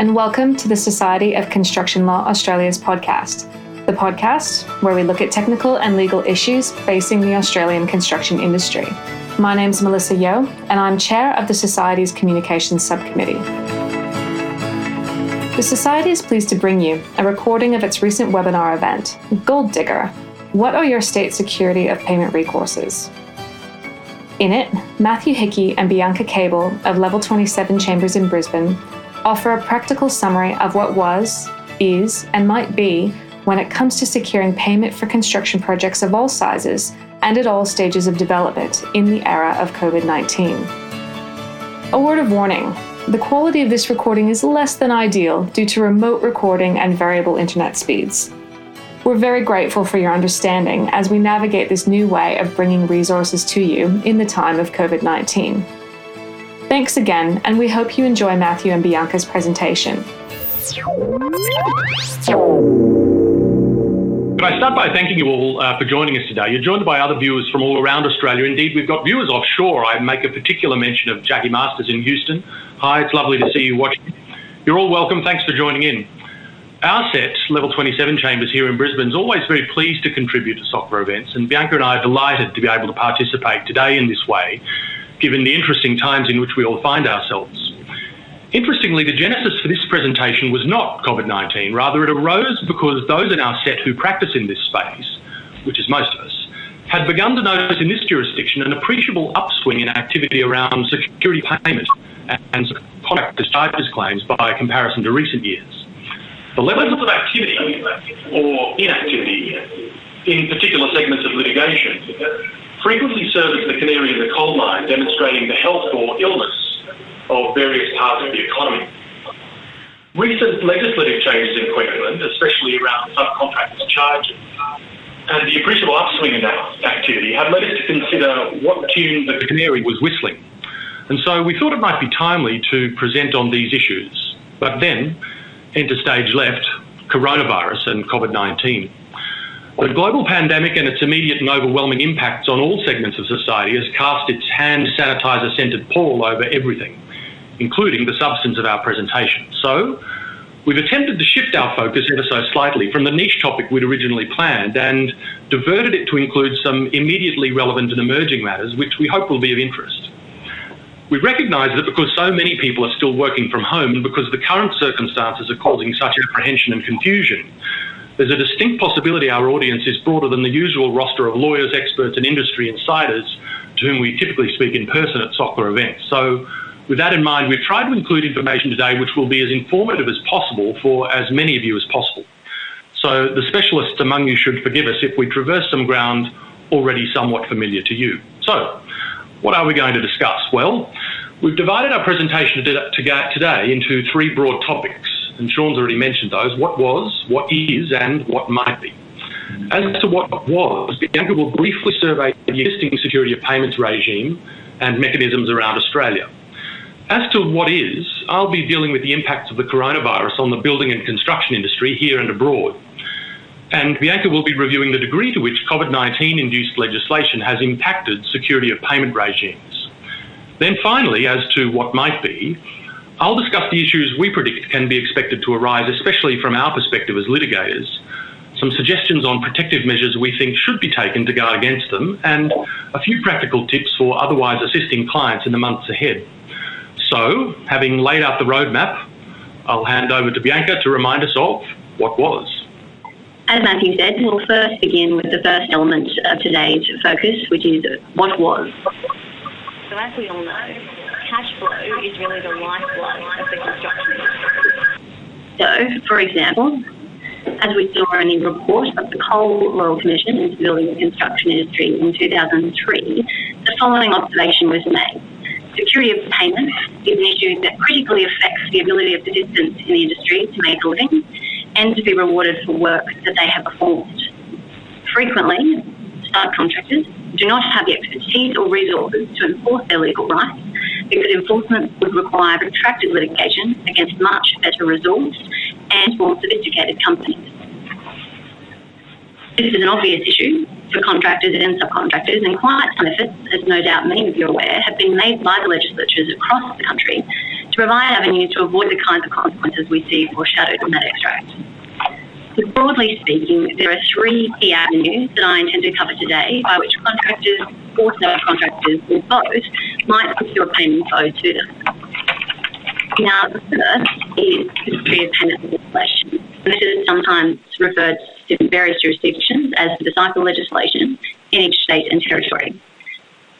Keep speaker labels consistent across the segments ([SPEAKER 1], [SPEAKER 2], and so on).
[SPEAKER 1] and welcome to the Society of Construction Law Australia's podcast, the podcast where we look at technical and legal issues facing the Australian construction industry. My name's Melissa Yeo, and I'm chair of the Society's Communications Subcommittee. The Society is pleased to bring you a recording of its recent webinar event, Gold Digger What are your state security of payment recourses? In it, Matthew Hickey and Bianca Cable of Level 27 Chambers in Brisbane offer a practical summary of what was, is, and might be when it comes to securing payment for construction projects of all sizes and at all stages of development in the era of COVID 19. A word of warning the quality of this recording is less than ideal due to remote recording and variable internet speeds. We're very grateful for your understanding as we navigate this new way of bringing resources to you in the time of COVID 19. Thanks again, and we hope you enjoy Matthew and Bianca's presentation.
[SPEAKER 2] Can I start by thanking you all uh, for joining us today? You're joined by other viewers from all around Australia. Indeed, we've got viewers offshore. I make a particular mention of Jackie Masters in Houston. Hi, it's lovely to see you watching. You're all welcome. Thanks for joining in. Our set, Level 27 Chambers here in Brisbane, is always very pleased to contribute to SOCLA events, and Bianca and I are delighted to be able to participate today in this way given the interesting times in which we all find ourselves. Interestingly, the genesis for this presentation was not COVID 19, rather, it arose because those in our set who practice in this space, which is most of us, had begun to notice in this jurisdiction an appreciable upswing in activity around security payment and contract discharges claims by comparison to recent years. The levels of activity or inactivity in particular segments of litigation frequently serve as the canary in the coal mine, demonstrating the health or illness of various parts of the economy. Recent legislative changes in Queensland, especially around subcontractors' charges, and the appreciable upswing in that activity have led us to consider what tune the canary was whistling. And so we thought it might be timely to present on these issues. But then, enter stage left, coronavirus and COVID 19. The global pandemic and its immediate and overwhelming impacts on all segments of society has cast its hand sanitizer scented pall over everything, including the substance of our presentation. So, we've attempted to shift our focus ever so slightly from the niche topic we'd originally planned and diverted it to include some immediately relevant and emerging matters which we hope will be of interest. We recognise that because so many people are still working from home and because the current circumstances are causing such apprehension and confusion, there's a distinct possibility our audience is broader than the usual roster of lawyers, experts, and industry insiders to whom we typically speak in person at SOCLA events. So, with that in mind, we've tried to include information today which will be as informative as possible for as many of you as possible. So, the specialists among you should forgive us if we traverse some ground already somewhat familiar to you. So, what are we going to discuss? Well, we've divided our presentation today into three broad topics and Sean's already mentioned those what was, what is, and what might be. As to what was, Bianca will briefly survey the existing security of payments regime and mechanisms around Australia. As to what is, I'll be dealing with the impacts of the coronavirus on the building and construction industry here and abroad. And Bianca will be reviewing the degree to which COVID 19 induced legislation has impacted security of payment regimes. Then, finally, as to what might be, I'll discuss the issues we predict can be expected to arise, especially from our perspective as litigators, some suggestions on protective measures we think should be taken to guard against them, and a few practical tips for otherwise assisting clients in the months ahead. So, having laid out the roadmap, I'll hand over to Bianca to remind us of what was.
[SPEAKER 3] As Matthew said, we'll first begin with the first element of today's focus, which is what was.
[SPEAKER 4] So, as we all know, cash flow is really the lifeblood of the construction industry.
[SPEAKER 3] So, for example, as we saw in the report of the Cole Royal Commission into the building and construction industry in 2003, the following observation was made. Security of payment is an issue that critically affects the ability of participants in the industry to make a living and to be rewarded for work that they have performed. Frequently, subcontractors do not have the expertise or resources to enforce their legal rights because enforcement would require protracted litigation against much better resourced and more sophisticated companies. This is an obvious issue for contractors and subcontractors, and client benefits, as no doubt many of you are aware, have been made by the legislatures across the country to provide avenues to avoid the kinds of consequences we see foreshadowed in that extract. Broadly speaking, there are three key avenues that I intend to cover today by which contractors or subcontractors or both might secure payment owed to them. Now, the first is the security of payment legislation. This is sometimes referred to in various jurisdictions as the cycle legislation in each state and territory.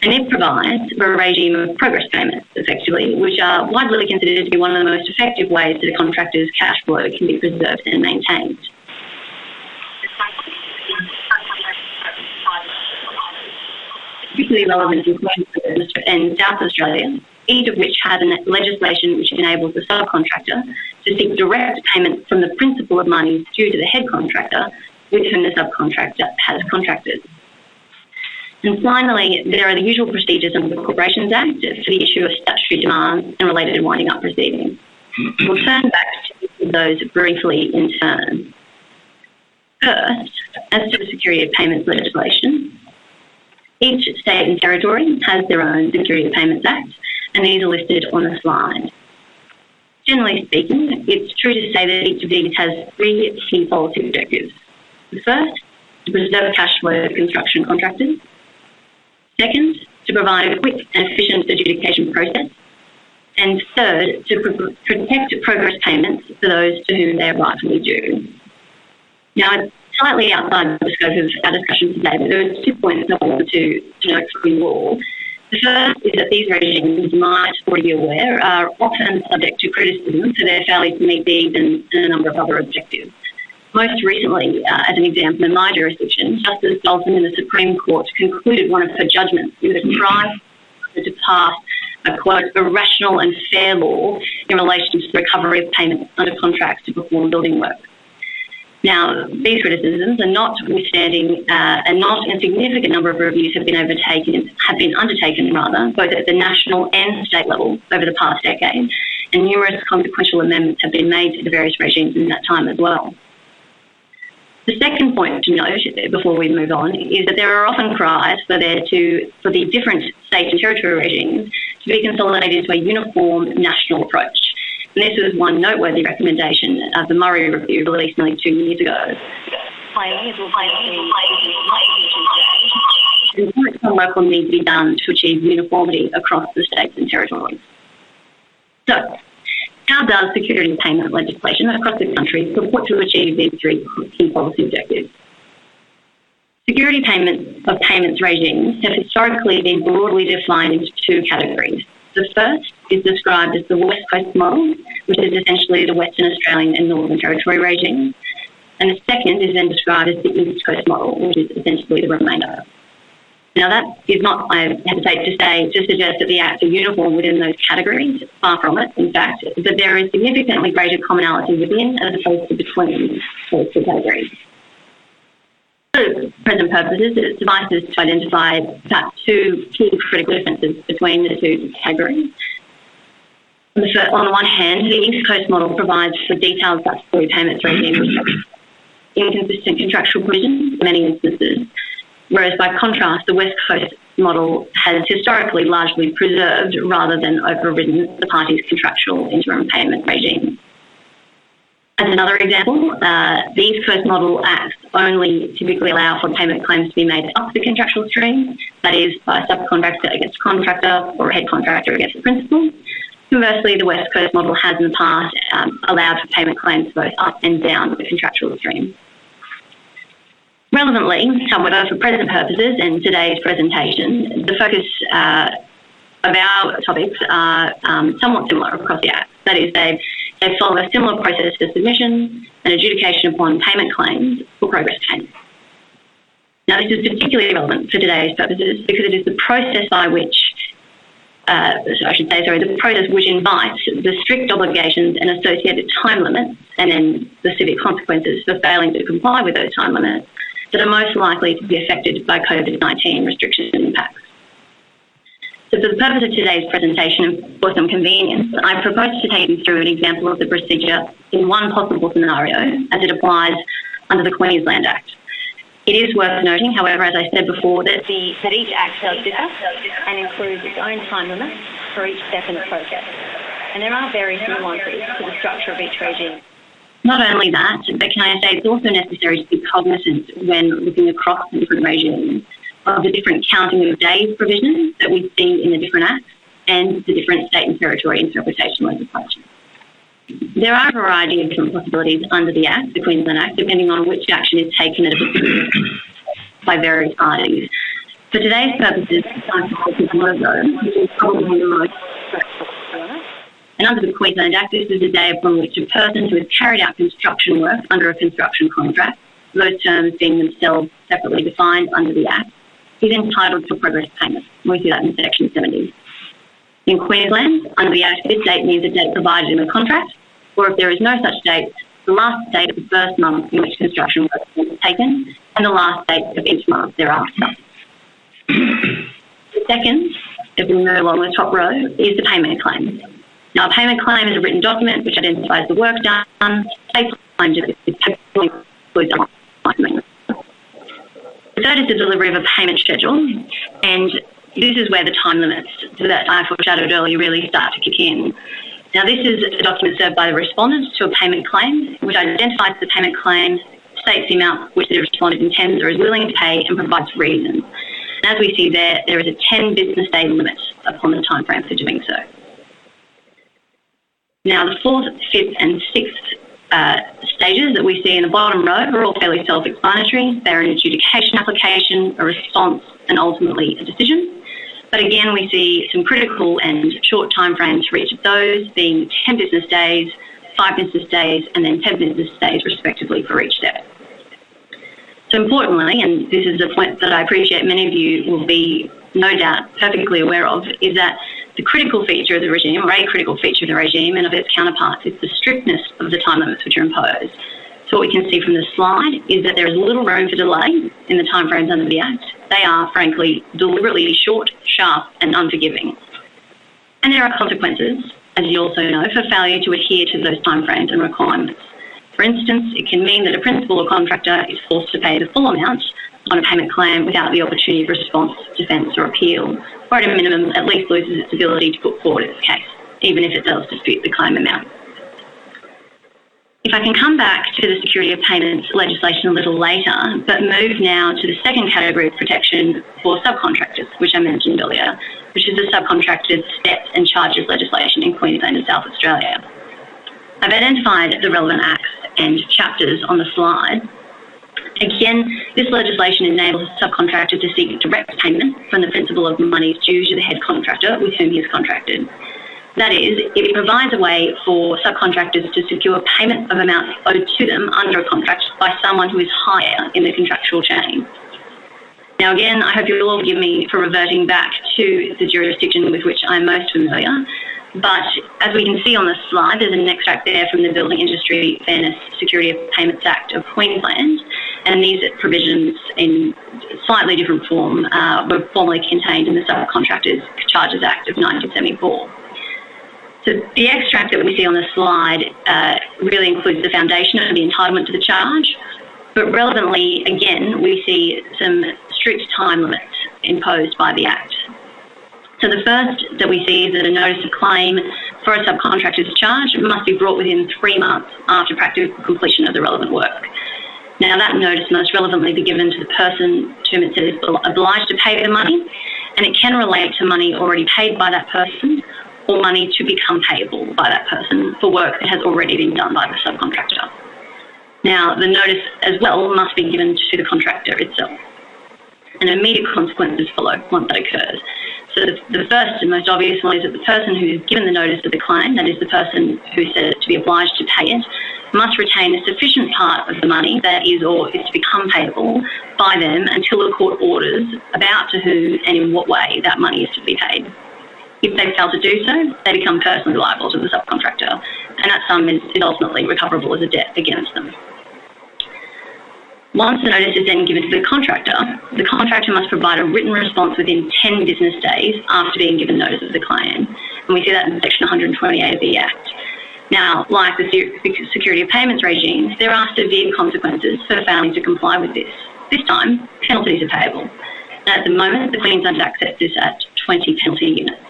[SPEAKER 3] And it provides for a regime of progress payments, effectively, which are widely considered to be one of the most effective ways that a contractor's cash flow can be preserved and maintained. Particularly relevant in South Australia, each of which has legislation which enables the subcontractor to seek direct payment from the principal of monies due to the head contractor with whom the subcontractor has contracted. And finally, there are the usual procedures under the Corporations Act for the issue of statutory demands and related winding up proceedings. We'll turn back to those briefly in turn. First, as to the security of payments legislation, each state and territory has their own Security Payments Act, and these are listed on the slide. Generally speaking, it's true to say that each of these has three key policy objectives. The first, to preserve cash flow of construction contractors. Second, to provide a quick and efficient adjudication process. And third, to pro- protect progress payments for those to whom they are rightfully due. Now, it's slightly outside the scope of our discussion today, but there are two points that I want to, to note for you all. The first is that these regimes, you might already be aware, are often subject to criticism for their failure to meet these and, and a number of other objectives. Most recently, uh, as an example, in my jurisdiction, Justice Dalton in the Supreme Court concluded one of her judgments with a cry to pass a quote, a rational and fair law in relation to the recovery of payments under contracts to perform building work. Now, these criticisms are notwithstanding, uh, a not insignificant number of reviews have been overtaken, have been undertaken rather, both at the national and state level over the past decade, and numerous consequential amendments have been made to the various regimes in that time as well. The second point to note before we move on is that there are often cries for there to for the different state and territory regimes to be consolidated into a uniform national approach. And this was one noteworthy recommendation of the Murray Review released nearly two years ago. Some work will need to be done to achieve uniformity across the states and territories. So, how does security payment legislation across the country support to achieve these three key policy objectives? Security payments of payments regimes have historically been broadly defined into two categories the first is described as the West Coast model, which is essentially the Western Australian and Northern Territory regime. And the second is then described as the East Coast model, which is essentially the remainder. Now, that is not, I hesitate to say, to suggest that the acts are uniform within those categories. Far from it, in fact, but there is significantly greater commonality within as opposed to between those two categories. For present purposes, it suffices to identify perhaps two key critical differences between the two categories. On the, on the one hand, the East Coast model provides for detailed statutory payments regime inconsistent contractual provisions in many instances, whereas by contrast, the West Coast model has historically largely preserved rather than overridden the parties' contractual interim payment regime. As another example, uh, the East Coast model acts only typically allow for payment claims to be made up the contractual stream, that is, by a subcontractor against contractor or a head contractor against the principal. Conversely, the West Coast model has in the past um, allowed for payment claims both up and down the contractual stream. Relevantly, however, for present purposes and today's presentation, the focus uh, of our topics are um, somewhat similar across the Act. That is, they they follow a similar process for submission and adjudication upon payment claims for progress payments. Now, this is particularly relevant for today's purposes because it is the process by which, uh, I should say, sorry, the process which invites the strict obligations and associated time limits and then the civic consequences for failing to comply with those time limits that are most likely to be affected by COVID 19 restriction impacts. So for the purpose of today's presentation and for some convenience, I propose to take you through an example of the procedure in one possible scenario as it applies under the Queensland Act. It is worth noting, however, as I said before, that, the, that each Act does differ and includes its own time limit for each step in the process.
[SPEAKER 4] And there are various nuances to the structure of each regime.
[SPEAKER 3] Not only that, but can I say it's also necessary to be cognizant when looking across the different regimes of the different counting of days provisions that we see in the different acts and the different state and territory interpretation legislation. There are a variety of different possibilities under the Act, the Queensland Act, depending on which action is taken at a by various parties. For today's purposes, and under the Queensland Act, this is the day upon which a person who has carried out construction work under a construction contract, those terms being themselves separately defined under the Act, is entitled to progress payment. We see that in Section 70. In Queensland, under the Act, this date means a date provided in the contract, or if there is no such date, the last date of the first month in which construction work was taken, and the last date of each month thereafter. the second, if we move along the top row, is the payment claim. Now, a payment claim is a written document which identifies the work done. The third is the delivery of a payment schedule, and this is where the time limits that I foreshadowed earlier really start to kick in. Now, this is a document served by the respondent to a payment claim, which identifies the payment claim, states the amount which the respondent intends or is willing to pay, and provides reasons. And as we see there, there is a 10 business day limit upon the timeframe for doing so. Now, the fourth, fifth, and sixth uh, stages that we see in the bottom row are all fairly self explanatory. They're an adjudication application, a response, and ultimately a decision. But again, we see some critical and short timeframes for each of those, being 10 business days, 5 business days, and then 10 business days, respectively, for each step. So, importantly, and this is a point that I appreciate many of you will be no doubt perfectly aware of, is that the critical feature of the regime, or a critical feature of the regime and of its counterparts, is the strictness of the time limits which are imposed. So what we can see from the slide is that there is little room for delay in the timeframes under the Act. They are, frankly, deliberately short, sharp and unforgiving. And there are consequences, as you also know, for failure to adhere to those timeframes and requirements. For instance, it can mean that a principal or contractor is forced to pay the full amount on a payment claim without the opportunity of response, defence or appeal, or at a minimum at least loses its ability to put forward its case, even if it does dispute the claim amount. If I can come back to the security of payments legislation a little later, but move now to the second category of protection for subcontractors, which I mentioned earlier, which is the subcontractors debts and charges legislation in Queensland and South Australia. I've identified the relevant acts and chapters on the slide Again, this legislation enables a subcontractor to seek direct payment from the principal of monies due to the head contractor with whom he is contracted. That is, it provides a way for subcontractors to secure payment of amounts owed to them under a contract by someone who is higher in the contractual chain. Now, again, I hope you'll all forgive me for reverting back to the jurisdiction with which I'm most familiar. But as we can see on the slide, there's an extract there from the Building Industry Fairness Security of Payments Act of Queensland and these provisions in slightly different form uh, were formerly contained in the Subcontractors Charges Act of 1974. So the extract that we see on the slide uh, really includes the foundation of the entitlement to the charge, but relevantly, again, we see some strict time limits imposed by the Act. So the first that we see is that a notice of claim for a subcontractor's charge must be brought within three months after practical completion of the relevant work. Now, that notice must relevantly be given to the person to whom it is obliged to pay the money, and it can relate to money already paid by that person or money to become payable by that person for work that has already been done by the subcontractor. Now, the notice as well must be given to the contractor itself. And immediate consequences follow once that occurs. So the, the, first and most obvious one is that the person who is given the notice of the claim, that is the person who says to be obliged to pay it, must retain a sufficient part of the money that is or is to become payable by them until the court orders about to whom and in what way that money is to be paid. If they fail to do so, they become personally liable to the subcontractor, and that sum is, is ultimately recoverable as a debt against them. Once the notice is then given to the contractor, the contractor must provide a written response within 10 business days after being given notice of the claim. And we see that in Section 128 of the Act. Now, like the security of payments regime, there are severe consequences for failing to comply with this. This time, penalties are payable. And at the moment, the Queensland Act sets this at 20 penalty units.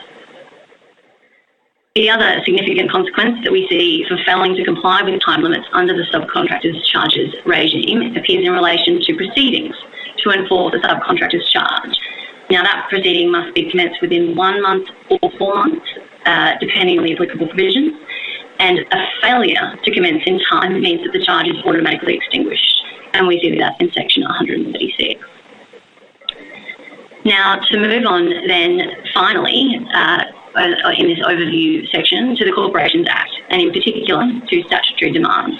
[SPEAKER 3] The other significant consequence that we see for failing to comply with time limits under the subcontractors charges regime appears in relation to proceedings to enforce a subcontractor's charge. Now, that proceeding must be commenced within one month or four months, uh, depending on the applicable provisions, and a failure to commence in time means that the charge is automatically extinguished, and we see that in section 136. Now, to move on, then finally, uh, in this overview section, to the Corporations Act, and in particular to statutory demands.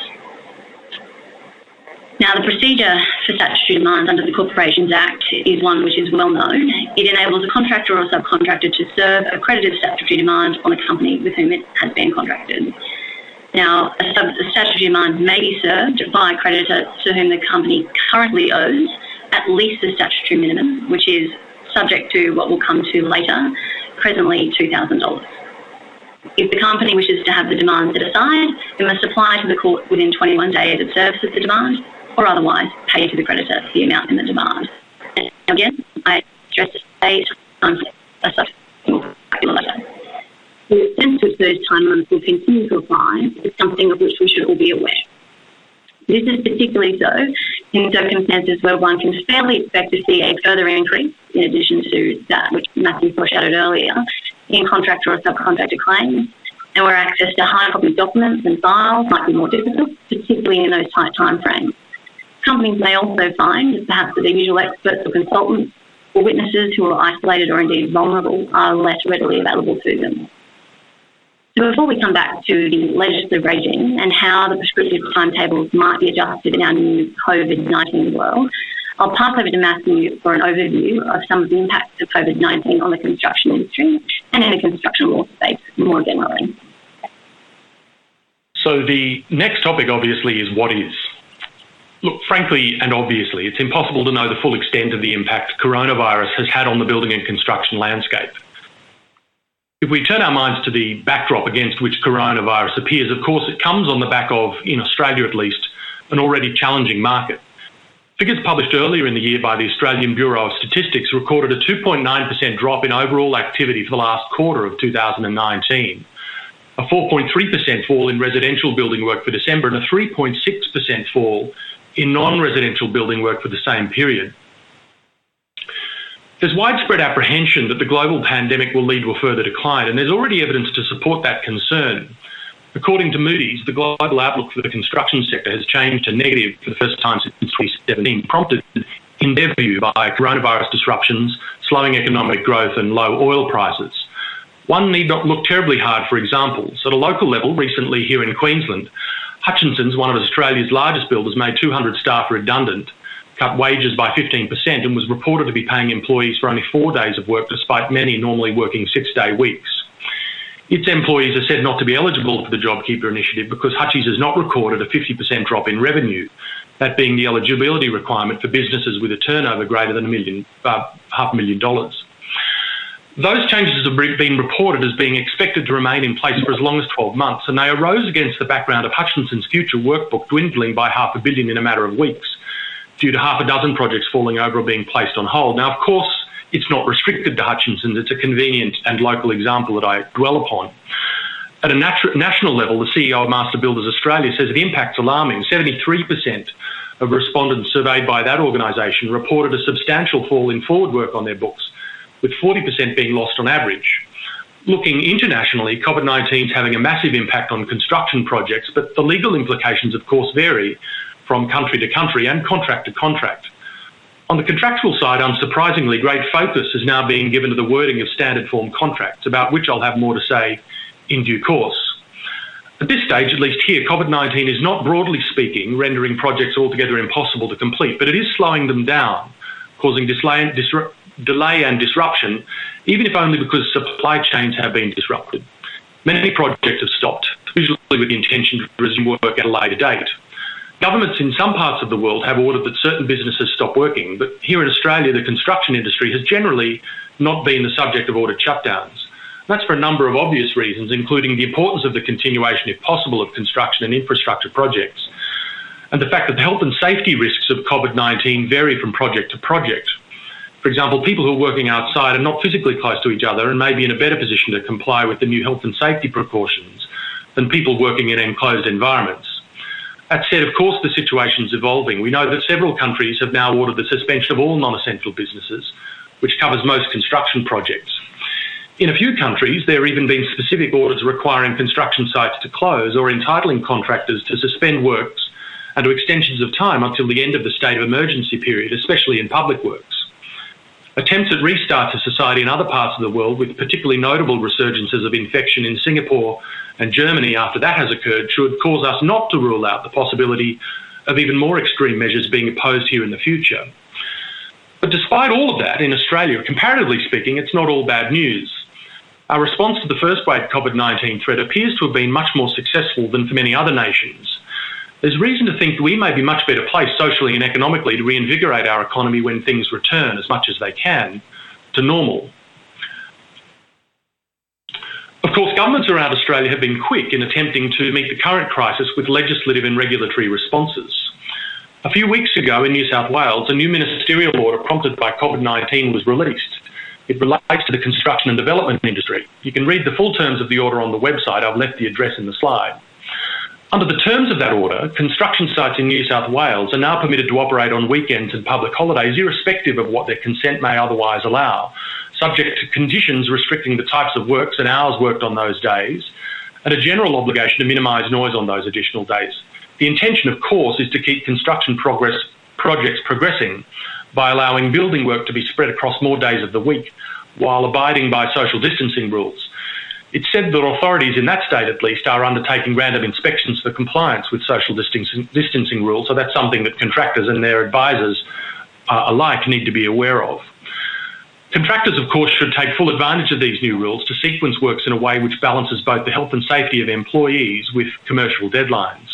[SPEAKER 3] Now, the procedure for statutory demands under the Corporations Act is one which is well known. It enables a contractor or subcontractor to serve a credited statutory demand on a company with whom it has been contracted. Now, a, sub- a statutory demand may be served by a creditor to whom the company currently owes at least the statutory minimum, which is subject to what we'll come to later, presently $2,000. If the company wishes to have the demand set aside, it must apply to the court within 21 days of service of the demand or otherwise pay to the creditor the amount in the demand. And again, I stress eight times a calculator. The extent which those timelines will continue to apply is something of which we should all be aware. This is particularly so in circumstances where one can fairly expect to see a further increase, in addition to that which Matthew foreshadowed earlier, in contractor or subcontractor claims, and where access to high copy documents and files might be more difficult, particularly in those tight timeframes. Companies may also find perhaps that their usual experts or consultants or witnesses who are isolated or indeed vulnerable are less readily available to them. Before we come back to the legislative regime and how the prescriptive timetables might be adjusted in our new COVID-19 world, I'll pass over to Matthew for an overview of some of the impacts of COVID-19 on the construction industry and in the construction law space more generally.
[SPEAKER 2] So the next topic obviously is what is. Look, frankly and obviously, it's impossible to know the full extent of the impact coronavirus has had on the building and construction landscape. If we turn our minds to the backdrop against which coronavirus appears, of course, it comes on the back of, in Australia at least, an already challenging market. Figures published earlier in the year by the Australian Bureau of Statistics recorded a 2.9% drop in overall activity for the last quarter of 2019, a 4.3% fall in residential building work for December, and a 3.6% fall in non-residential building work for the same period. There's widespread apprehension that the global pandemic will lead to a further decline, and there's already evidence to support that concern. According to Moody's, the global outlook for the construction sector has changed to negative for the first time since 2017, prompted, in their view, by coronavirus disruptions, slowing economic growth, and low oil prices. One need not look terribly hard for examples. At a local level, recently here in Queensland, Hutchinson's, one of Australia's largest builders, made 200 staff redundant, cut wages by 15%, and was reported to be paying employees for only four days of work, despite many normally working six day weeks. Its employees are said not to be eligible for the JobKeeper initiative because Hutchies has not recorded a 50% drop in revenue, that being the eligibility requirement for businesses with a turnover greater than a million, uh, half a million dollars. Those changes have been reported as being expected to remain in place for as long as 12 months, and they arose against the background of Hutchinson's future workbook dwindling by half a billion in a matter of weeks, due to half a dozen projects falling over or being placed on hold. Now, of course, it's not restricted to Hutchinson's, it's a convenient and local example that I dwell upon. At a natu- national level, the CEO of Master Builders Australia says the impact's alarming. 73% of respondents surveyed by that organisation reported a substantial fall in forward work on their books with 40% being lost on average. Looking internationally, COVID 19 is having a massive impact on construction projects, but the legal implications, of course, vary from country to country and contract to contract. On the contractual side, unsurprisingly, great focus is now being given to the wording of standard form contracts, about which I'll have more to say in due course. At this stage, at least here, COVID 19 is not broadly speaking rendering projects altogether impossible to complete, but it is slowing them down, causing disrupt delay and disruption, even if only because supply chains have been disrupted. Many projects have stopped, usually with the intention to resume work at a later date. Governments in some parts of the world have ordered that certain businesses stop working, but here in Australia, the construction industry has generally not been the subject of ordered shutdowns. That's for a number of obvious reasons, including the importance of the continuation, if possible, of construction and infrastructure projects, and the fact that the health and safety risks of COVID 19 vary from project to project. For example, people who are working outside are not physically close to each other and may be in a better position to comply with the new health and safety precautions than people working in enclosed environments. That said, of course, the situation is evolving. We know that several countries have now ordered the suspension of all non essential businesses, which covers most construction projects. In a few countries, there have even been specific orders requiring construction sites to close or entitling contractors to suspend works and to extensions of time until the end of the state of emergency period, especially in public works. Attempts at restarts of society in other parts of the world, with particularly notable resurgences of infection in Singapore and Germany after that has occurred, should cause us not to rule out the possibility of even more extreme measures being imposed here in the future. But despite all of that, in Australia, comparatively speaking, it's not all bad news. Our response to the first wave COVID 19 threat appears to have been much more successful than for many other nations there's reason to think we may be much better placed socially and economically to reinvigorate our economy when things return as much as they can to normal. Of course, governments around Australia have been quick in attempting to meet the current crisis with legislative and regulatory responses. A few weeks ago in New South Wales, a new ministerial order prompted by COVID 19 was released. It relates to the construction and development industry. You can read the full terms of the order on the website. I've left the address in the slide. Under the terms of that order, construction sites in New South Wales are now permitted to operate on weekends and public holidays, irrespective of what their consent may otherwise allow, subject to conditions restricting the types of works and hours worked on those days, and a general obligation to minimise noise on those additional days. The intention, of course, is to keep construction progress, projects progressing by allowing building work to be spread across more days of the week while abiding by social distancing rules. It's said that authorities in that state, at least, are undertaking random inspections for compliance with social distancing, distancing rules. So that's something that contractors and their advisors uh, alike need to be aware of. Contractors, of course, should take full advantage of these new rules to sequence works in a way which balances both the health and safety of employees with commercial deadlines.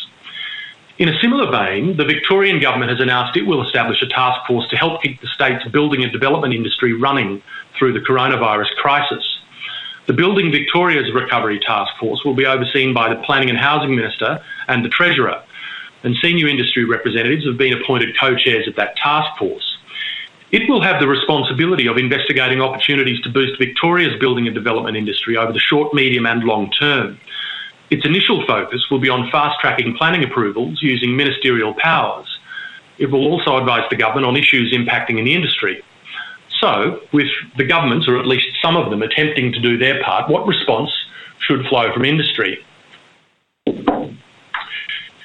[SPEAKER 2] In a similar vein, the Victorian government has announced it will establish a task force to help keep the state's building and development industry running through the coronavirus crisis. The Building Victoria's Recovery Task Force will be overseen by the Planning and Housing Minister and the Treasurer, and senior industry representatives have been appointed co chairs of that task force. It will have the responsibility of investigating opportunities to boost Victoria's building and development industry over the short, medium, and long term. Its initial focus will be on fast tracking planning approvals using ministerial powers. It will also advise the government on issues impacting in the industry, so, with the governments, or at least some of them, attempting to do their part, what response should flow from industry?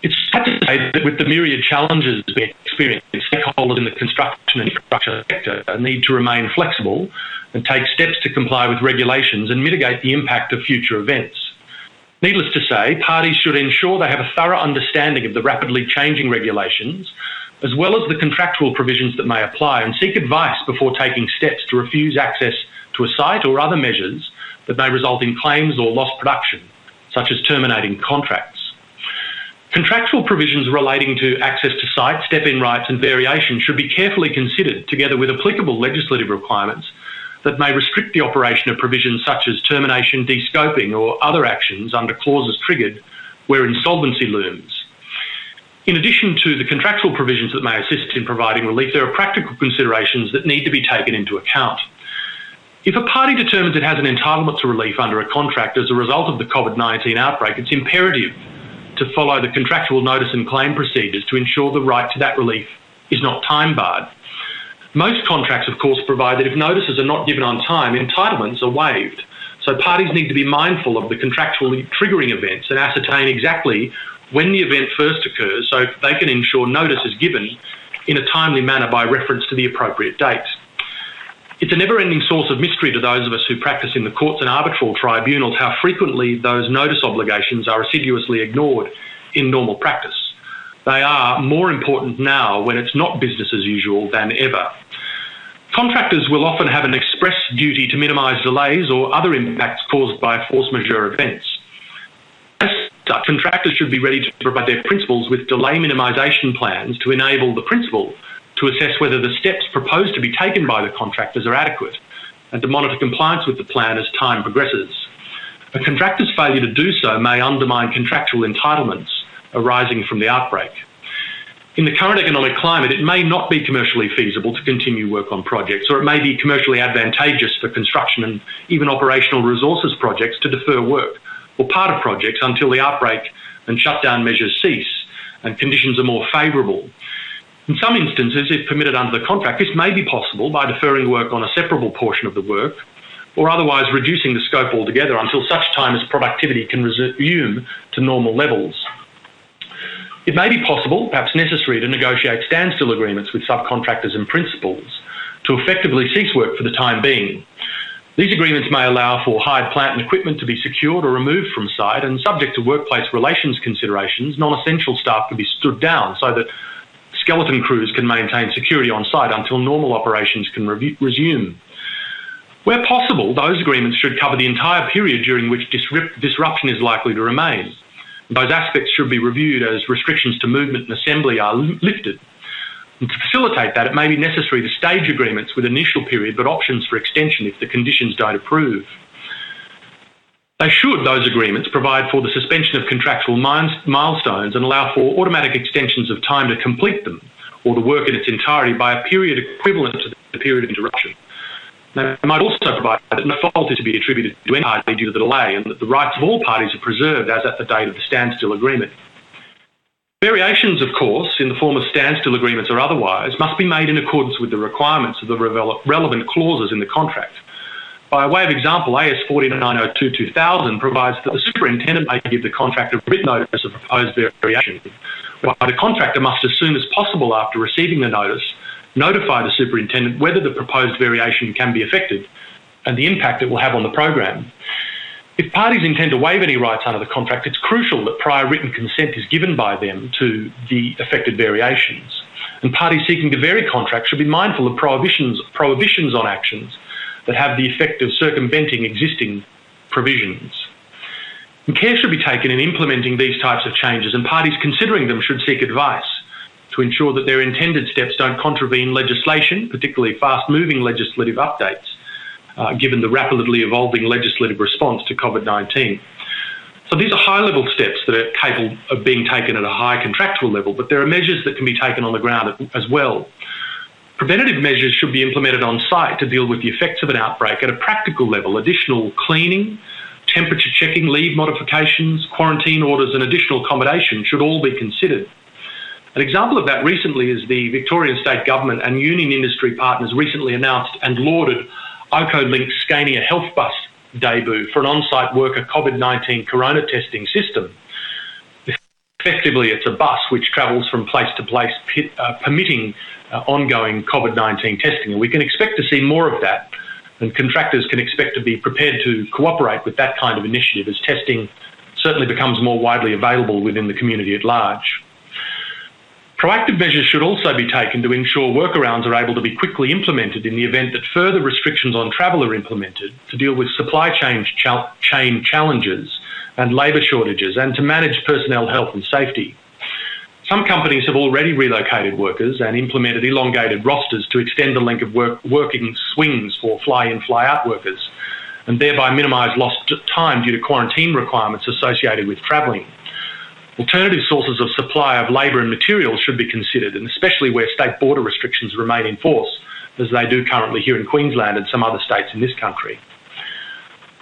[SPEAKER 2] It's sad to say that with the myriad challenges we experience, stakeholders in the construction and infrastructure sector need to remain flexible and take steps to comply with regulations and mitigate the impact of future events. Needless to say, parties should ensure they have a thorough understanding of the rapidly changing regulations as well as the contractual provisions that may apply, and seek advice before taking steps to refuse access to a site or other measures that may result in claims or lost production, such as terminating contracts. Contractual provisions relating to access to site, step in rights, and variation should be carefully considered together with applicable legislative requirements that may restrict the operation of provisions such as termination, descoping, or other actions under clauses triggered where insolvency looms. In addition to the contractual provisions that may assist in providing relief, there are practical considerations that need to be taken into account. If a party determines it has an entitlement to relief under a contract as a result of the COVID 19 outbreak, it's imperative to follow the contractual notice and claim procedures to ensure the right to that relief is not time barred. Most contracts, of course, provide that if notices are not given on time, entitlements are waived. So parties need to be mindful of the contractually triggering events and ascertain exactly when the event first occurs so they can ensure notice is given in a timely manner by reference to the appropriate date. It's a never ending source of mystery to those of us who practice in the courts and arbitral tribunals how frequently those notice obligations are assiduously ignored in normal practice. They are more important now when it's not business as usual than ever. Contractors will often have an express duty to minimise delays or other impacts caused by force majeure events such, contractors should be ready to provide their principals with delay minimisation plans to enable the principal to assess whether the steps proposed to be taken by the contractors are adequate and to monitor compliance with the plan as time progresses. A contractor's failure to do so may undermine contractual entitlements arising from the outbreak. In the current economic climate, it may not be commercially feasible to continue work on projects, or it may be commercially advantageous for construction and even operational resources projects to defer work or part of projects until the outbreak and shutdown measures cease and conditions are more favourable. In some instances, if permitted under the contract, this may be possible by deferring work on a separable portion of the work or otherwise reducing the scope altogether until such time as productivity can resume to normal levels. It may be possible, perhaps necessary, to negotiate standstill agreements with subcontractors and principals to effectively cease work for the time being. These agreements may allow for hired plant and equipment to be secured or removed from site, and subject to workplace relations considerations, non essential staff can be stood down so that skeleton crews can maintain security on site until normal operations can re- resume. Where possible, those agreements should cover the entire period during which disruption is likely to remain. Those aspects should be reviewed as restrictions to movement and assembly are lifted. And to facilitate that, it may be necessary to stage agreements with initial period but options for extension if the conditions don't approve. They should, those agreements, provide for the suspension of contractual milestones and allow for automatic extensions of time to complete them or the work in its entirety by a period equivalent to the period of interruption. They might also provide that no fault is to be attributed to any party due to the delay and that the rights of all parties are preserved as at the date of the standstill agreement. Variations, of course, in the form of standstill agreements or otherwise, must be made in accordance with the requirements of the relevant clauses in the contract. By way of example, AS 4902-2000 provides that the superintendent may give the contractor written notice of proposed variation, while the contractor must, as soon as possible after receiving the notice, notify the superintendent whether the proposed variation can be effected and the impact it will have on the program. If parties intend to waive any rights under the contract, it's crucial that prior written consent is given by them to the affected variations. And parties seeking to vary contracts should be mindful of prohibitions, prohibitions on actions that have the effect of circumventing existing provisions. And care should be taken in implementing these types of changes, and parties considering them should seek advice to ensure that their intended steps don't contravene legislation, particularly fast moving legislative updates, uh, given the rapidly evolving legislative response to COVID 19. So these are high level steps that are capable of being taken at a high contractual level, but there are measures that can be taken on the ground as well. Preventative measures should be implemented on site to deal with the effects of an outbreak at a practical level. Additional cleaning, temperature checking, leave modifications, quarantine orders, and additional accommodation should all be considered. An example of that recently is the Victorian State Government and union industry partners recently announced and lauded ICOLINK's Scania Health Bus debut for an on-site worker COVID-19 corona testing system. Effectively, it's a bus which travels from place to place, uh, permitting uh, ongoing COVID-19 testing. And we can expect to see more of that, and contractors can expect to be prepared to cooperate with that kind of initiative as testing certainly becomes more widely available within the community at large. Proactive measures should also be taken to ensure workarounds are able to be quickly implemented in the event that further restrictions on travel are implemented to deal with supply chain, chain challenges and labour shortages and to manage personnel health and safety. Some companies have already relocated workers and implemented elongated rosters to extend the length of work, working swings for fly in, fly out workers and thereby minimise lost time due to quarantine requirements associated with travelling. Alternative sources of supply of labour and materials should be considered, and especially where state border restrictions remain in force, as they do currently here in Queensland and some other states in this country.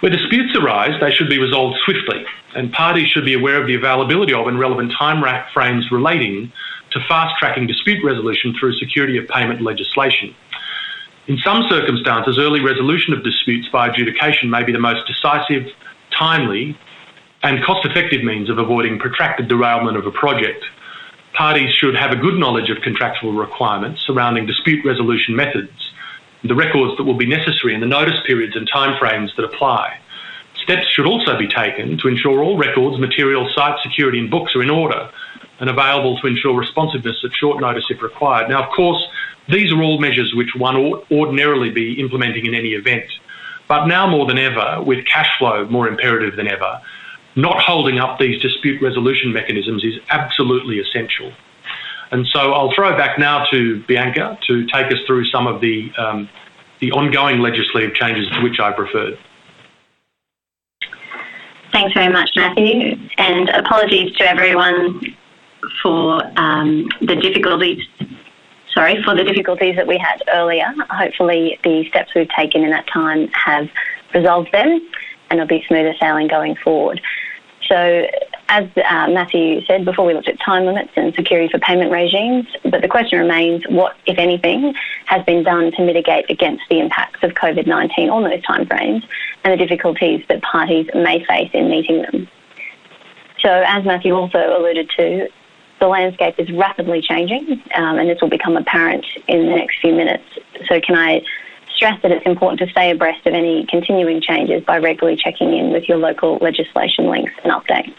[SPEAKER 2] Where disputes arise, they should be resolved swiftly, and parties should be aware of the availability of and relevant time frames relating to fast tracking dispute resolution through security of payment legislation. In some circumstances, early resolution of disputes by adjudication may be the most decisive, timely, and cost effective means of avoiding protracted derailment of a project. Parties should have a good knowledge of contractual requirements surrounding dispute resolution methods, the records that will be necessary, and the notice periods and timeframes that apply. Steps should also be taken to ensure all records, materials, site security, and books are in order and available to ensure responsiveness at short notice if required. Now, of course, these are all measures which one ought ordinarily be implementing in any event. But now more than ever, with cash flow more imperative than ever, not holding up these dispute resolution mechanisms is absolutely essential. And so I'll throw back now to Bianca to take us through some of the, um, the ongoing legislative changes to which I've referred.
[SPEAKER 3] Thanks very much, Matthew, and apologies to everyone for um, the difficulties. Sorry, for the difficulties that we had earlier. Hopefully, the steps we've taken in that time have resolved them and it'll be smoother sailing going forward. So, as uh, Matthew said before, we looked at time limits and security for payment regimes, but the question remains what, if anything, has been done to mitigate against the impacts of COVID 19 on those timeframes and the difficulties that parties may face in meeting them. So, as Matthew also alluded to, the landscape is rapidly changing, um, and this will become apparent in the next few minutes. So, can I stress that it's important to stay abreast of any continuing changes by regularly checking in with your local legislation links and updates.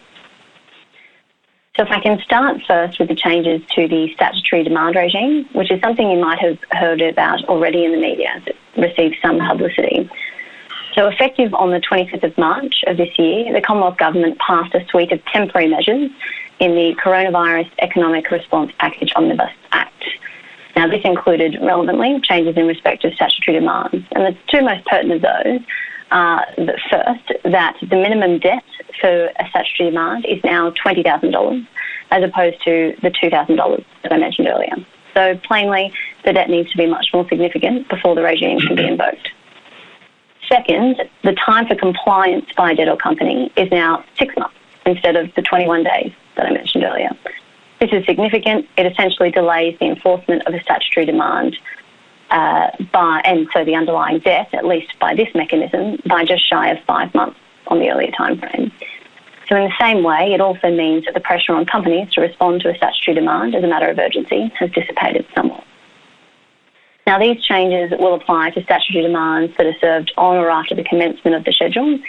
[SPEAKER 3] So, if I can start first with the changes to the statutory demand regime, which is something you might have heard about already in the media, it received some publicity. So, effective on the 25th of March of this year, the Commonwealth Government passed a suite of temporary measures in the Coronavirus Economic Response Package Omnibus Act. Now, this included, relevantly, changes in respect of statutory demands. And the two most pertinent of those Uh, that first, that the minimum debt for a statutory demand is now $20,000 as opposed to the $2,000 that I mentioned earlier. So, plainly, the debt needs to be much more significant before the regime can be invoked. Second, the time for compliance by a debtor company is now six months instead of the 21 days that I mentioned earlier. This is significant. It essentially delays the enforcement of a statutory demand uh, by, and so the underlying debt, at least by this mechanism, by just shy of five months on the earlier time frame. So in the same way, it also means that the pressure on companies to respond to a statutory demand as a matter of urgency has dissipated somewhat. Now, these changes will apply to statutory demands that are served on or after the commencement of the schedule,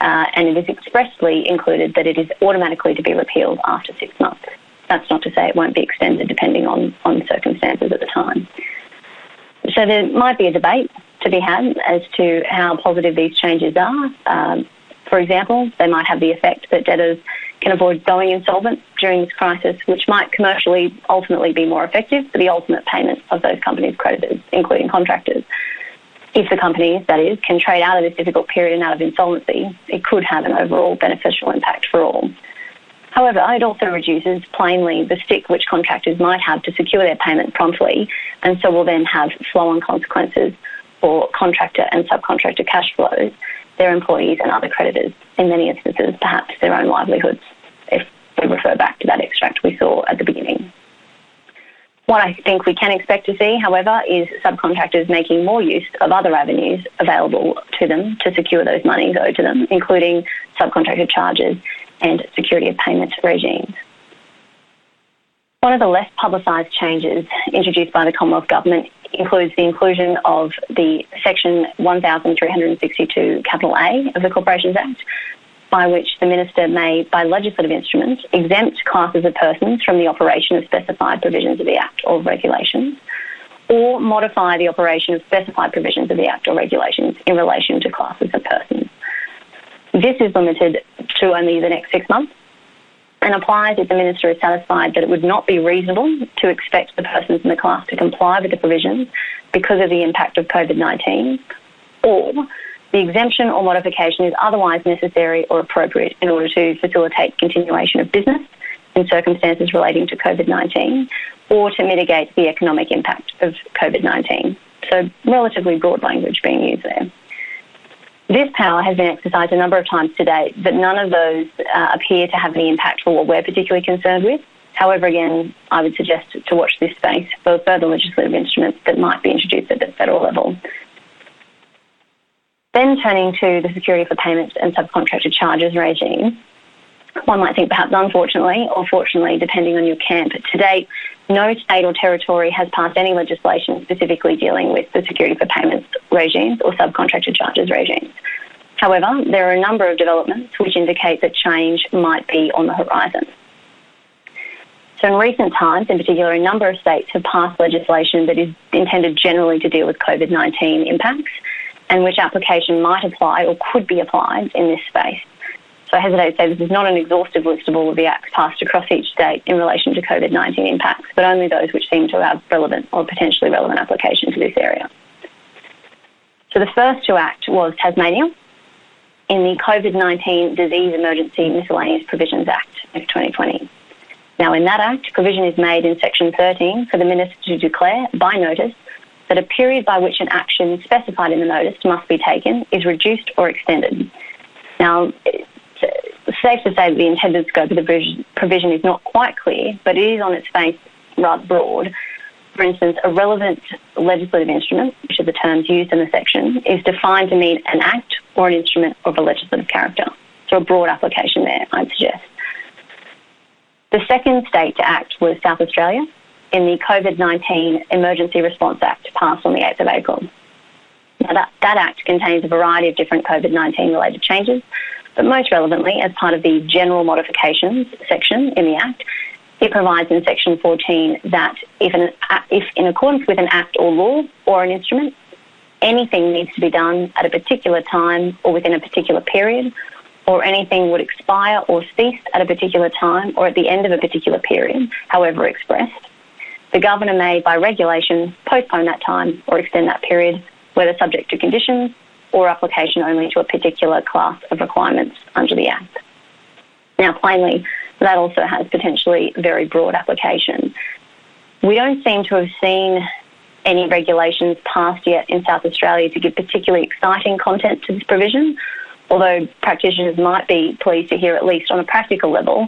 [SPEAKER 3] uh, and it is expressly included that it is automatically to be repealed after six months. That's not to say it won't be extended depending on, on circumstances at the time. So there might be a debate to be had as to how positive these changes are. Um, for example, they might have the effect that debtors can avoid going insolvent during this crisis, which might commercially ultimately be more effective for the ultimate payment of those companies' creditors, including contractors. If the companies, that is, can trade out of this difficult period and out of insolvency, it could have an overall beneficial impact for all. However, it also reduces plainly the stick which contractors might have to secure their payment promptly, and so will then have flow on consequences for contractor and subcontractor cash flows, their employees and other creditors, in many instances, perhaps their own livelihoods, if we refer back to that extract we saw at the beginning. What I think we can expect to see, however, is subcontractors making more use of other avenues available to them to secure those monies owed to them, including subcontractor charges and security of payment regimes. One of the less publicised changes introduced by the Commonwealth Government includes the inclusion of the Section 1362 capital A of the Corporations Act, by which the Minister may, by legislative instruments, exempt classes of persons from the operation of specified provisions of the Act or regulations, or modify the operation of specified provisions of the Act or regulations in relation to classes of persons. This is limited to only the next six months and applies if the Minister is satisfied that it would not be reasonable to expect the persons in the class to comply with the provisions because of the impact of COVID 19, or the exemption or modification is otherwise necessary or appropriate in order to facilitate continuation of business in circumstances relating to COVID 19 or to mitigate the economic impact of COVID 19. So, relatively broad language being used there. This power has been exercised a number of times to date, but none of those uh, appear to have any impact for what we're particularly concerned with. However, again, I would suggest to watch this space for further legislative instruments that might be introduced at the federal level. Then turning to the security for payments and subcontractor charges regime, one might think perhaps unfortunately or fortunately, depending on your camp. To date, no state or territory has passed any legislation specifically dealing with the security for payments regimes or subcontractor charges regimes. However, there are a number of developments which indicate that change might be on the horizon. So, in recent times, in particular, a number of states have passed legislation that is intended generally to deal with COVID 19 impacts and which application might apply or could be applied in this space. So I hesitate to say this is not an exhaustive list of all of the acts passed across each state in relation to COVID 19 impacts, but only those which seem to have relevant or potentially relevant application to this area. So the first to act was Tasmania in the COVID 19 Disease Emergency Miscellaneous Provisions Act of 2020. Now, in that Act, provision is made in Section 13 for the Minister to declare by notice that a period by which an action specified in the notice must be taken is reduced or extended. Now, safe to say that the intended scope of the provision is not quite clear, but it is on its face rather broad. For instance, a relevant legislative instrument, which are the terms used in the section, is defined to mean an act or an instrument of a legislative character. So a broad application there, I'd suggest. The second state to act was South Australia in the COVID 19 Emergency Response Act passed on the 8th of April. Now, that, that act contains a variety of different COVID 19 related changes, but most relevantly, as part of the general modifications section in the Act, it provides in section 14 that if, an, if in accordance with an act or law or an instrument, anything needs to be done at a particular time or within a particular period, or anything would expire or cease at a particular time or at the end of a particular period, however expressed, the governor may, by regulation, postpone that time or extend that period, whether subject to conditions or application only to a particular class of requirements under the Act. Now, plainly, that also has potentially very broad application. We don't seem to have seen any regulations passed yet in South Australia to give particularly exciting content to this provision, although practitioners might be pleased to hear, at least on a practical level,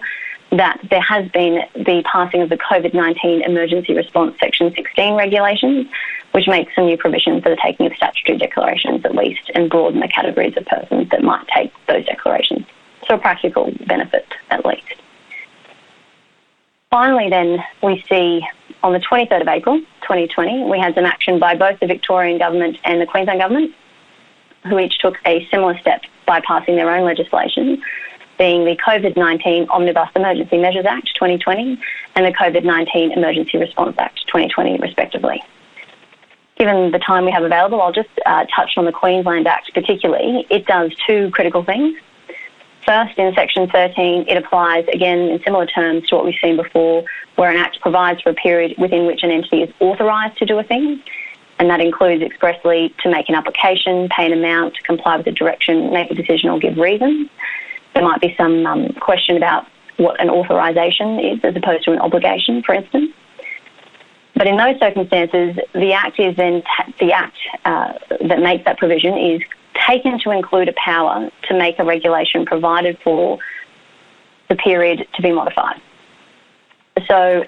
[SPEAKER 3] that there has been the passing of the COVID 19 Emergency Response Section 16 regulations, which makes some new provisions for the taking of statutory declarations at least and broaden the categories of persons that might take those declarations. So, a practical benefit at least. Finally, then, we see on the 23rd of April 2020, we had some action by both the Victorian Government and the Queensland Government, who each took a similar step by passing their own legislation, being the COVID 19 Omnibus Emergency Measures Act 2020 and the COVID 19 Emergency Response Act 2020, respectively. Given the time we have available, I'll just uh, touch on the Queensland Act particularly. It does two critical things. First, in Section 13, it applies again in similar terms to what we've seen before, where an Act provides for a period within which an entity is authorised to do a thing and that includes expressly to make an application, pay an amount, comply with a direction, make a decision, or give reasons. There might be some um, question about what an authorisation is as opposed to an obligation, for instance. But in those circumstances, the act is then the act uh, that makes that provision is taken to include a power to make a regulation provided for the period to be modified. So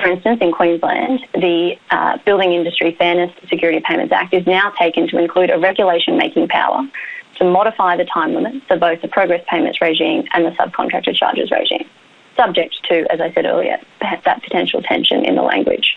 [SPEAKER 3] for instance, in Queensland, the uh, Building Industry Fairness Security Payments Act is now taken to include a regulation making power to modify the time limits for both the progress payments regime and the subcontractor charges regime, subject to, as I said earlier, that potential tension in the language.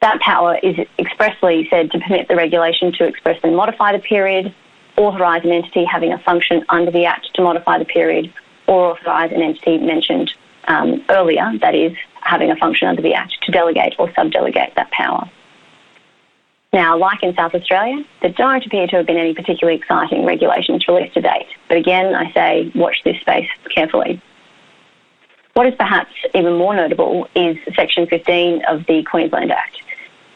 [SPEAKER 3] That power is expressly said to permit the regulation to expressly modify the period, authorise an entity having a function under the Act to modify the period, or authorise an entity mentioned um, earlier, that is, having a function under the Act, to delegate or subdelegate that power. Now, like in South Australia, there don't appear to have been any particularly exciting regulations released to date. But again, I say watch this space carefully. What is perhaps even more notable is Section 15 of the Queensland Act,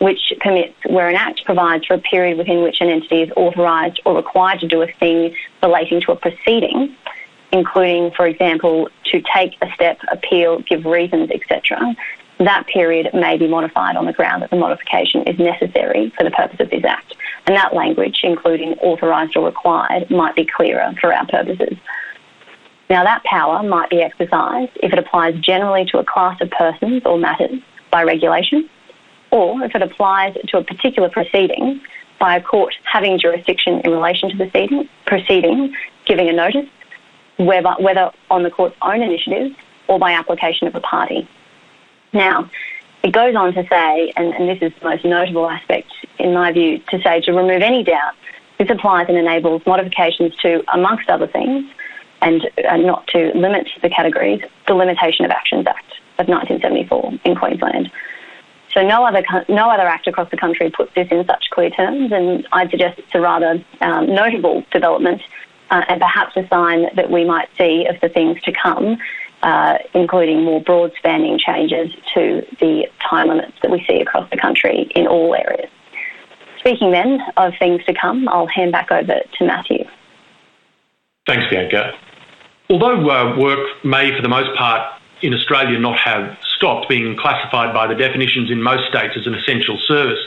[SPEAKER 3] which permits where an act provides for a period within which an entity is authorised or required to do a thing relating to a proceeding including, for example, to take a step, appeal, give reasons, etc., that period may be modified on the ground that the modification is necessary for the purpose of this Act. And that language, including authorised or required, might be clearer for our purposes. Now, that power might be exercised if it applies generally to a class of persons or matters by regulation, or if it applies to a particular proceeding by a court having jurisdiction in relation to the proceeding, giving a notice, whether, whether on the court's own initiative or by application of a party. Now, it goes on to say, and, and, this is the most notable aspect in my view, to say to remove any doubt, this applies and enables modifications to, amongst other things, and uh, not to limit the categories, the Limitation of Actions Act of 1974 in Queensland. So no other no other act across the country puts this in such clear terms, and I'd suggest it's a rather um, notable development uh, and perhaps a sign that we might see of the things to come, uh, including more broad spanning changes to the time limits that we see across the country in all areas. Speaking then of things to come, I'll hand back over to Matthew.
[SPEAKER 2] Thanks, Bianca. Although uh, work may, for the most part, in Australia not have stopped being classified by the definitions in most states as an essential service,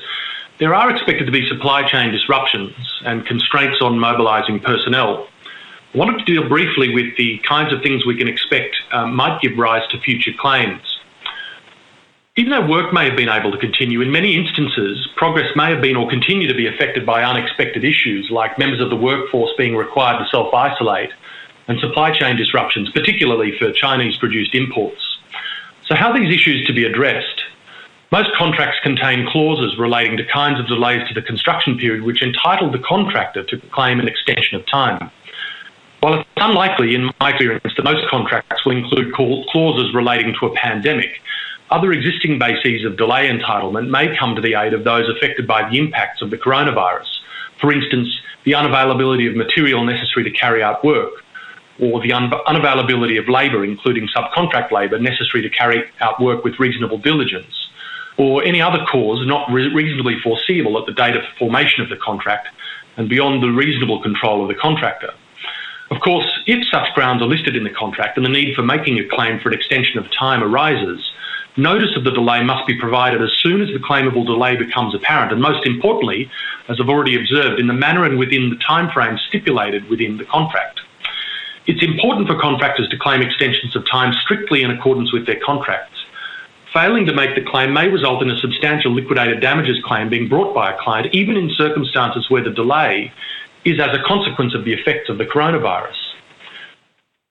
[SPEAKER 2] there are expected to be supply chain disruptions and constraints on mobilising personnel. I wanted to deal briefly with the kinds of things we can expect uh, might give rise to future claims. Even though work may have been able to continue, in many instances, progress may have been or continue to be affected by unexpected issues like members of the workforce being required to self isolate and supply chain disruptions, particularly for Chinese produced imports. So, how are these issues to be addressed? Most contracts contain clauses relating to kinds of delays to the construction period which entitle the contractor to claim an extension of time. While it's unlikely, in my experience, that most contracts will include clauses relating to a pandemic, other existing bases of delay entitlement may come to the aid of those affected by the impacts of the coronavirus. For instance, the unavailability of material necessary to carry out work, or the un- unavailability of labour, including subcontract labour, necessary to carry out work with reasonable diligence, or any other cause not re- reasonably foreseeable at the date of formation of the contract and beyond the reasonable control of the contractor. Of course, if such grounds are listed in the contract and the need for making a claim for an extension of time arises, Notice of the delay must be provided as soon as the claimable delay becomes apparent, and most importantly, as I've already observed, in the manner and within the timeframe stipulated within the contract. It's important for contractors to claim extensions of time strictly in accordance with their contracts. Failing to make the claim may result in a substantial liquidated damages claim being brought by a client, even in circumstances where the delay is as a consequence of the effects of the coronavirus.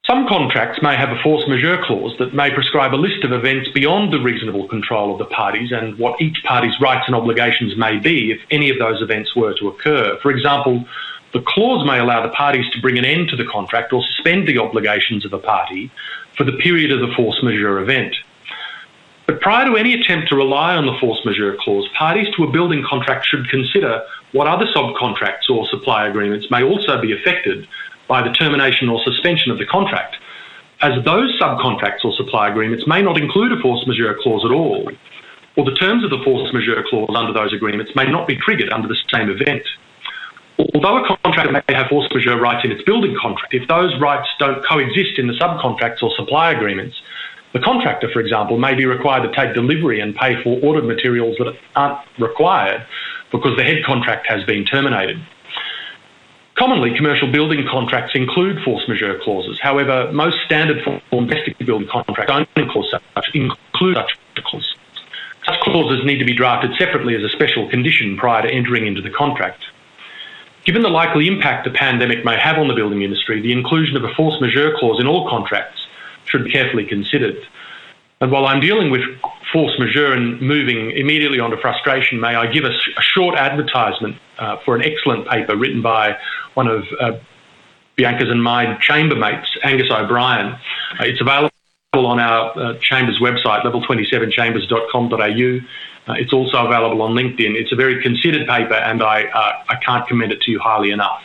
[SPEAKER 2] Some contracts may have a force majeure clause that may prescribe a list of events beyond the reasonable control of the parties and what each party's rights and obligations may be if any of those events were to occur. For example, the clause may allow the parties to bring an end to the contract or suspend the obligations of a party for the period of the force majeure event. But prior to any attempt to rely on the force majeure clause, parties to a building contract should consider what other subcontracts or supply agreements may also be affected by the termination or suspension of the contract, as those subcontracts or supply agreements may not include a force majeure clause at all, or the terms of the force majeure clause under those agreements may not be triggered under the same event. Although a contractor may have force majeure rights in its building contract, if those rights don't coexist in the subcontracts or supply agreements, the contractor, for example, may be required to take delivery and pay for ordered materials that aren't required because the head contract has been terminated. Commonly, commercial building contracts include force majeure clauses. However, most standard form domestic building contracts don't include such, include such clauses. Such clauses need to be drafted separately as a special condition prior to entering into the contract. Given the likely impact the pandemic may have on the building industry, the inclusion of a force majeure clause in all contracts should be carefully considered. And while I'm dealing with force majeure and moving immediately onto frustration, may I give a, a short advertisement uh, for an excellent paper written by one of uh, Bianca's and my chambermates, Angus O'Brien. Uh, it's available on our uh, Chambers website, level27chambers.com.au. Uh, it's also available on LinkedIn. It's a very considered paper, and I, uh, I can't commend it to you highly enough.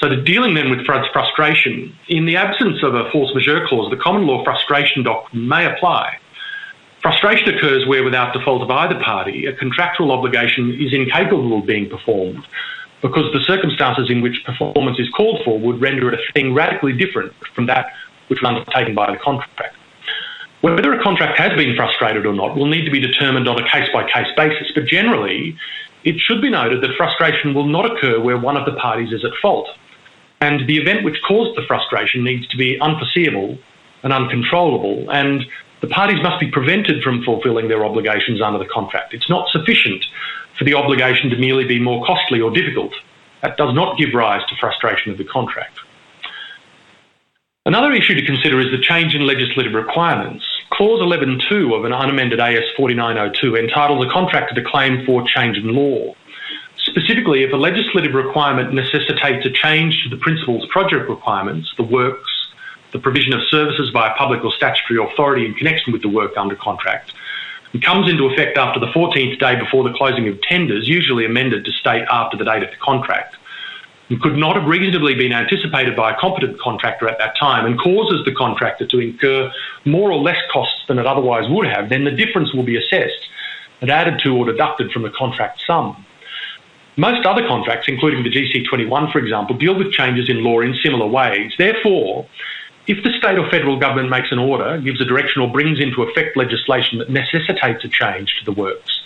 [SPEAKER 2] So, to dealing then with frustration, in the absence of a force majeure clause, the common law frustration doctrine may apply. Frustration occurs where, without default of either party, a contractual obligation is incapable of being performed because the circumstances in which performance is called for would render it a thing radically different from that which was undertaken by the contract. Whether a contract has been frustrated or not will need to be determined on a case by case basis, but generally, it should be noted that frustration will not occur where one of the parties is at fault. And the event which caused the frustration needs to be unforeseeable and uncontrollable, and the parties must be prevented from fulfilling their obligations under the contract. It's not sufficient for the obligation to merely be more costly or difficult. That does not give rise to frustration of the contract. Another issue to consider is the change in legislative requirements. Clause 11.2 of an unamended AS 4902 entitles a contractor to claim for change in law. Specifically, if a legislative requirement necessitates a change to the principal's project requirements, the works, the provision of services by a public or statutory authority in connection with the work under contract, it comes into effect after the 14th day before the closing of tenders, usually amended to state after the date of the contract. Could not have reasonably been anticipated by a competent contractor at that time and causes the contractor to incur more or less costs than it otherwise would have, then the difference will be assessed and added to or deducted from the contract sum. Most other contracts, including the GC21, for example, deal with changes in law in similar ways. Therefore, If the state or federal government makes an order, gives a direction, or brings into effect legislation that necessitates a change to the works,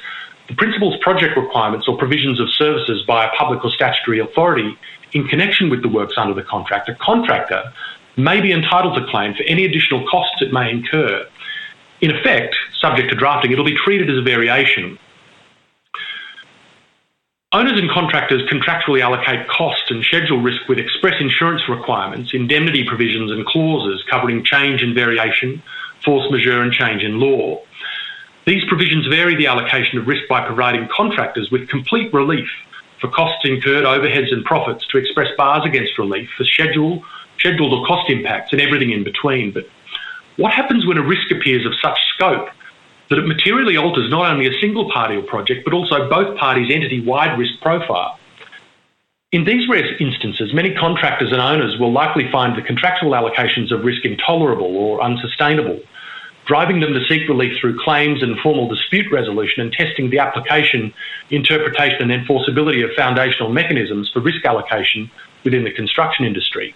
[SPEAKER 2] the principal's project requirements or provisions of services by a public or statutory authority in connection with the works under the contract, a contractor may be entitled to claim for any additional costs it may incur. In effect, subject to drafting, it'll be treated as a variation Owners and contractors contractually allocate cost and schedule risk with express insurance requirements, indemnity provisions, and clauses covering change and variation, force majeure, and change in law. These provisions vary the allocation of risk by providing contractors with complete relief for costs incurred, overheads, and profits to express bars against relief for schedule, scheduled or cost impacts, and everything in between. But what happens when a risk appears of such scope that it materially alters not only a single party or project, but also both parties' entity wide risk profile. In these rare instances, many contractors and owners will likely find the contractual allocations of risk intolerable or unsustainable, driving them to seek relief through claims and formal dispute resolution and testing the application, interpretation, and enforceability of foundational mechanisms for risk allocation within the construction industry.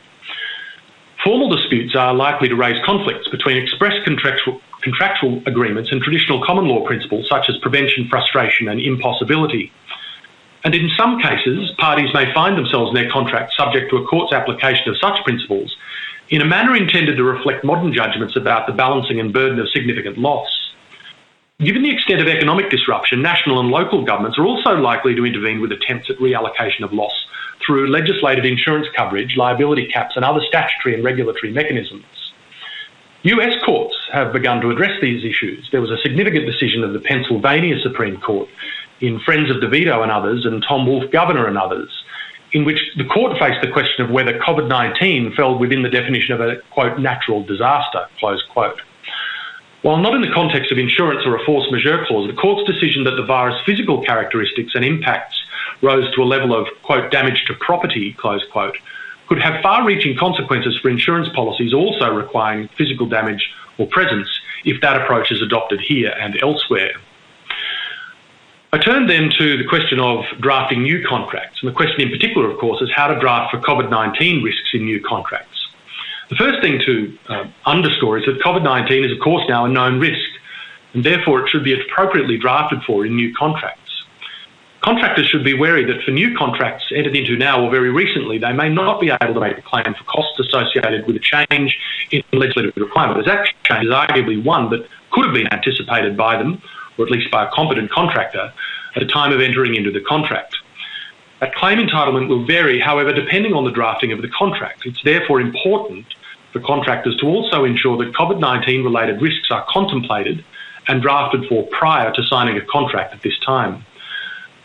[SPEAKER 2] Formal disputes are likely to raise conflicts between express contractual, contractual agreements and traditional common law principles such as prevention, frustration, and impossibility. And in some cases, parties may find themselves in their contract subject to a court's application of such principles in a manner intended to reflect modern judgments about the balancing and burden of significant loss. Given the extent of economic disruption, national and local governments are also likely to intervene with attempts at reallocation of loss through legislated insurance coverage, liability caps, and other statutory and regulatory mechanisms. US courts have begun to address these issues. There was a significant decision of the Pennsylvania Supreme Court in Friends of DeVito and others, and Tom Wolf, Governor, and others, in which the court faced the question of whether COVID 19 fell within the definition of a quote natural disaster, close quote. While not in the context of insurance or a force majeure clause, the court's decision that the virus' physical characteristics and impacts rose to a level of, quote, damage to property, close quote, could have far reaching consequences for insurance policies also requiring physical damage or presence if that approach is adopted here and elsewhere. I turn then to the question of drafting new contracts. And the question in particular, of course, is how to draft for COVID 19 risks in new contracts. The first thing to uh, underscore is that COVID 19 is, of course, now a known risk, and therefore it should be appropriately drafted for in new contracts. Contractors should be wary that for new contracts entered into now or very recently, they may not be able to make a claim for costs associated with a change in legislative requirement. As that change is arguably one that could have been anticipated by them, or at least by a competent contractor, at the time of entering into the contract. That claim entitlement will vary, however, depending on the drafting of the contract. It's therefore important for contractors to also ensure that COVID 19 related risks are contemplated and drafted for prior to signing a contract at this time.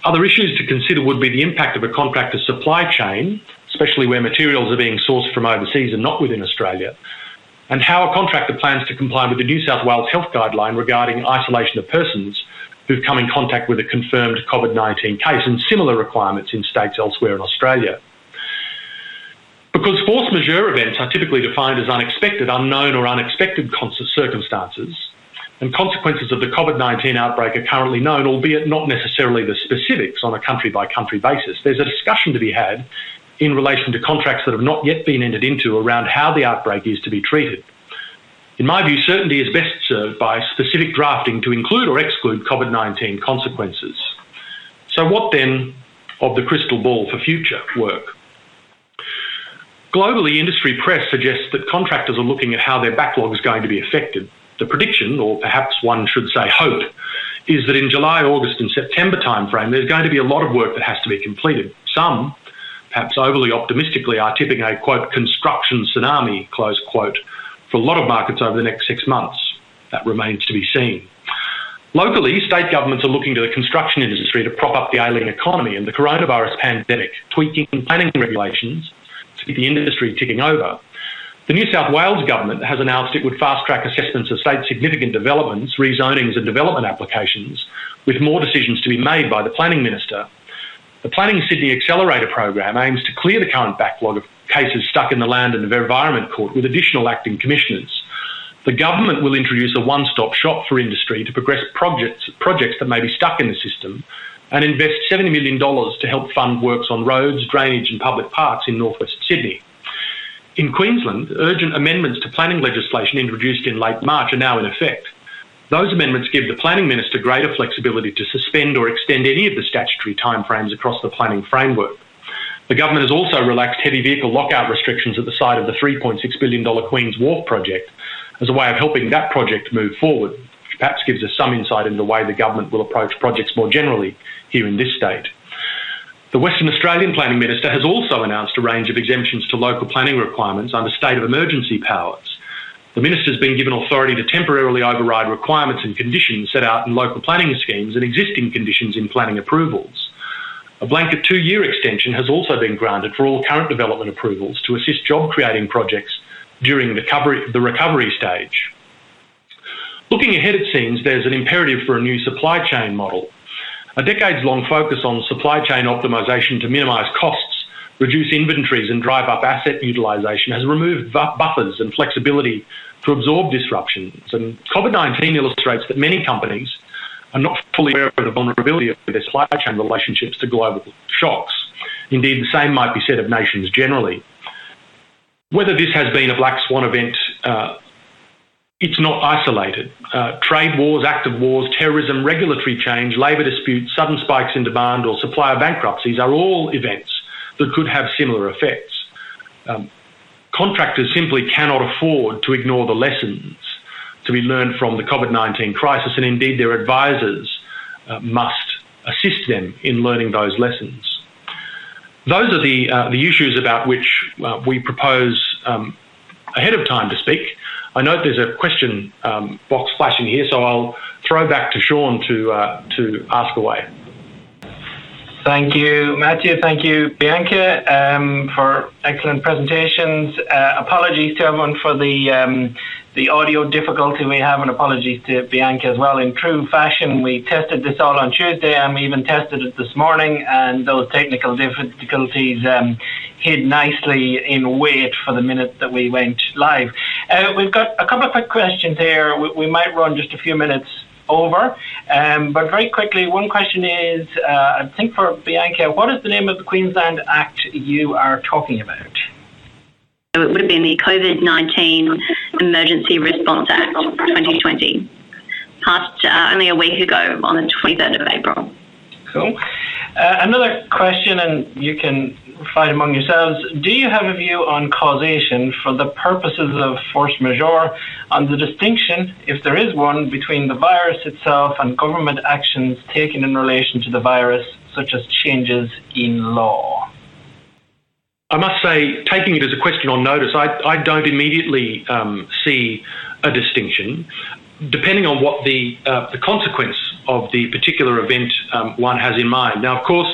[SPEAKER 2] Other issues to consider would be the impact of a contractor's supply chain, especially where materials are being sourced from overseas and not within Australia, and how a contractor plans to comply with the New South Wales health guideline regarding isolation of persons who've come in contact with a confirmed COVID 19 case and similar requirements in states elsewhere in Australia. Because force majeure events are typically defined as unexpected, unknown, or unexpected circumstances, and consequences of the COVID 19 outbreak are currently known, albeit not necessarily the specifics on a country by country basis. There's a discussion to be had in relation to contracts that have not yet been entered into around how the outbreak is to be treated. In my view, certainty is best served by specific drafting to include or exclude COVID 19 consequences. So, what then of the crystal ball for future work? Globally, industry press suggests that contractors are looking at how their backlog is going to be affected the prediction, or perhaps one should say hope, is that in July, August, and September timeframe, there's going to be a lot of work that has to be completed. Some, perhaps overly optimistically, are tipping a quote construction tsunami close quote for a lot of markets over the next six months. That remains to be seen. Locally, state governments are looking to the construction industry to prop up the ailing economy and the coronavirus pandemic, tweaking planning regulations to keep the industry ticking over. The New South Wales government has announced it would fast track assessments of state significant developments, rezonings, and development applications, with more decisions to be made by the Planning Minister. The Planning Sydney Accelerator program aims to clear the current backlog of cases stuck in the Land and Environment Court with additional acting commissioners. The government will introduce a one stop shop for industry to progress projects, projects that may be stuck in the system and invest $70 million to help fund works on roads, drainage, and public parks in northwest Sydney. in Queensland, urgent amendments to planning legislation introduced in late March are now in effect. Those amendments give the Planning Minister greater flexibility to suspend or extend any of the statutory timeframes across the planning framework. The government has also relaxed heavy vehicle lockout restrictions at the site of the $3.6 billion Queen's Wharf project as a way of helping that project move forward, which perhaps gives us some insight into the way the government will approach projects more generally here in this state. The Western Australian Planning Minister has also announced a range of exemptions to local planning requirements under state of emergency powers. The Minister has been given authority to temporarily override requirements and conditions set out in local planning schemes and existing conditions in planning approvals. A blanket two year extension has also been granted for all current development approvals to assist job creating projects during the recovery, the recovery stage. Looking ahead, it seems there's an imperative for a new supply chain model a decades long focus on supply chain optimisation to minimise costs, reduce inventories, and drive up asset utilisation has removed buffers and flexibility to absorb disruptions. And COVID 19 illustrates that many companies are not fully aware of the vulnerability of their supply chain relationships to global shocks. Indeed, the same might be said of nations generally. Whether this has been a black swan event uh, it's not isolated. Uh, trade wars, active wars, terrorism, regulatory change, labour disputes, sudden spikes in demand, or supplier bankruptcies are all events that could have similar effects. Um, contractors simply cannot afford to ignore the lessons to be learned from the COVID 19 crisis, and indeed their advisors uh, must assist them in learning those lessons. Those are the, uh, the issues about which uh, we propose um, ahead of time to speak. I note there's a question um, box flashing here, so I'll throw back to Sean to uh, to ask away.
[SPEAKER 5] Thank you, Matthew. Thank you, Bianca, um, for excellent presentations. Uh, apologies to everyone for the um, the audio difficulty we have, and apologies to Bianca as well. In true fashion, we tested this all on Tuesday, and we even tested it this morning, and those technical difficulties um, hid nicely in wait for the minute that we went live. Uh, we've got a couple of quick questions here. We, we might run just a few minutes over. Um, but very quickly, one question is uh, I think for Bianca, what is the name of the Queensland Act you are talking about?
[SPEAKER 3] it would have been the COVID 19 Emergency Response Act 2020, passed uh, only a week ago on the 23rd of April.
[SPEAKER 5] Cool. Uh, another question, and you can fight among yourselves. Do you have a view on causation for the purposes of force majeure, on the distinction, if there is one, between the virus itself and government actions taken in relation to the virus, such as changes in law?
[SPEAKER 2] I must say, taking it as a question on notice, I, I don't immediately um, see a distinction. Depending on what the, uh, the consequence of the particular event um, one has in mind. Now, of course,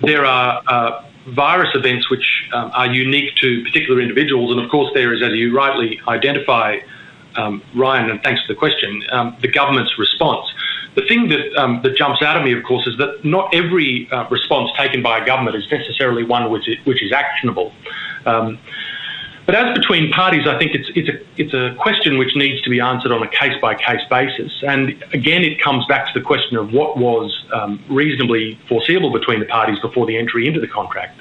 [SPEAKER 2] there are uh, virus events which um, are unique to particular individuals, and of course, there is, as you rightly identify, um, Ryan, and thanks for the question, um, the government's response. The thing that um, that jumps out at me, of course, is that not every uh, response taken by a government is necessarily one which is, which is actionable. But as between parties, I think it's it's a it's a question which needs to be answered on a case by case basis. And again, it comes back to the question of what was um, reasonably foreseeable between the parties before the entry into the contract,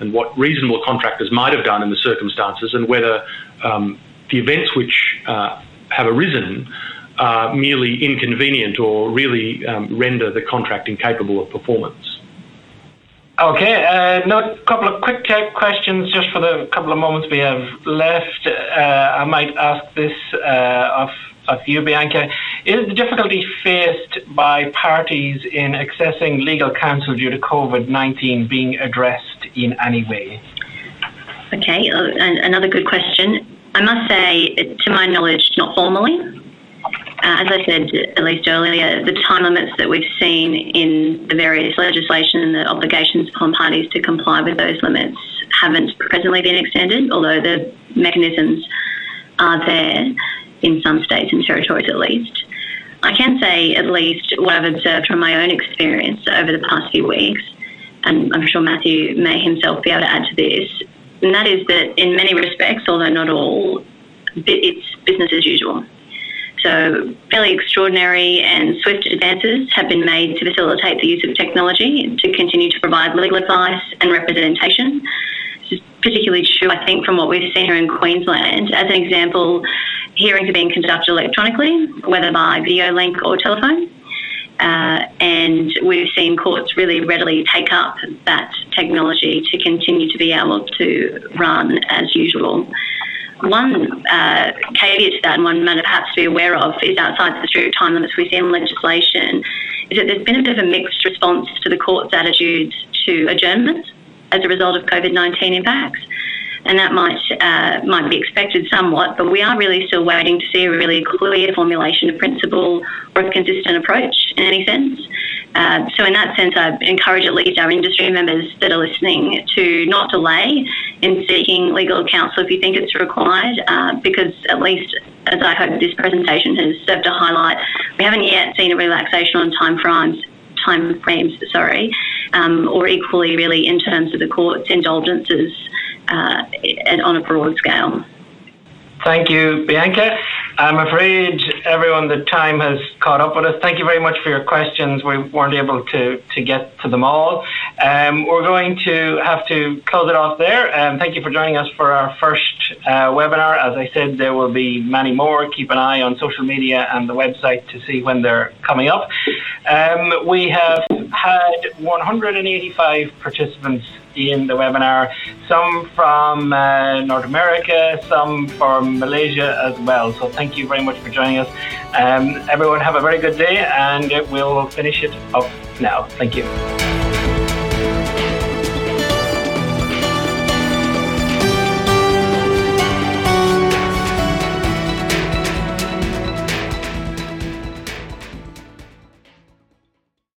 [SPEAKER 2] and what reasonable contractors might have done in the circumstances, and whether um, the events which uh, have arisen are merely inconvenient or really um, render the contract incapable of performance.
[SPEAKER 5] Okay, uh, a couple of quick questions just for the couple of moments we have left. Uh, I might ask this uh, of, of you, Bianca. Is the difficulty faced by parties in accessing legal counsel due to COVID 19 being addressed in any way?
[SPEAKER 3] Okay, uh, another good question. I must say, to my knowledge, not formally. Uh, as I said at least earlier, the time limits that we've seen in the various legislation and the obligations upon parties to comply with those limits haven't presently been extended, although the mechanisms are there in some states and territories at least. I can say at least what I've observed from my own experience over the past few weeks, and I'm sure Matthew may himself be able to add to this, and that is that in many respects, although not all, it's business as usual. So, fairly extraordinary and swift advances have been made to facilitate the use of technology to continue to provide legal advice and representation. This is particularly true, I think, from what we've seen here in Queensland. As an example, hearings are being conducted electronically, whether by video link or telephone. Uh, and we've seen courts really readily take up that technology to continue to be able to run as usual. One uh, caveat to that, and one matter perhaps to be aware of, is outside the strict time limits we see in legislation, is that there's been a bit of a mixed response to the court's attitudes to adjournments as a result of COVID 19 impacts and that might uh, might be expected somewhat, but we are really still waiting to see a really clear formulation of principle or a consistent approach in any sense. Uh, so, in that sense, I encourage at least our industry members that are listening to not delay in seeking legal counsel if you think it's required, uh, because at least, as I hope this presentation has served to highlight, we haven't yet seen a relaxation on time frames. Time frames, sorry, um, or equally, really, in terms of the court's indulgences uh, on a broad scale.
[SPEAKER 5] Thank you, Bianca. I'm afraid everyone, the time has caught up with us. Thank you very much for your questions. We weren't able to, to get to them all. Um, we're going to have to close it off there. Um, thank you for joining us for our first uh, webinar. As I said, there will be many more. Keep an eye on social media and the website to see when they're coming up. Um, we have had 185 participants in the webinar, some from uh, North America, some from Malaysia as well. So thank you very much for joining us. Um, everyone have a very good day and we'll finish it up now. Thank you.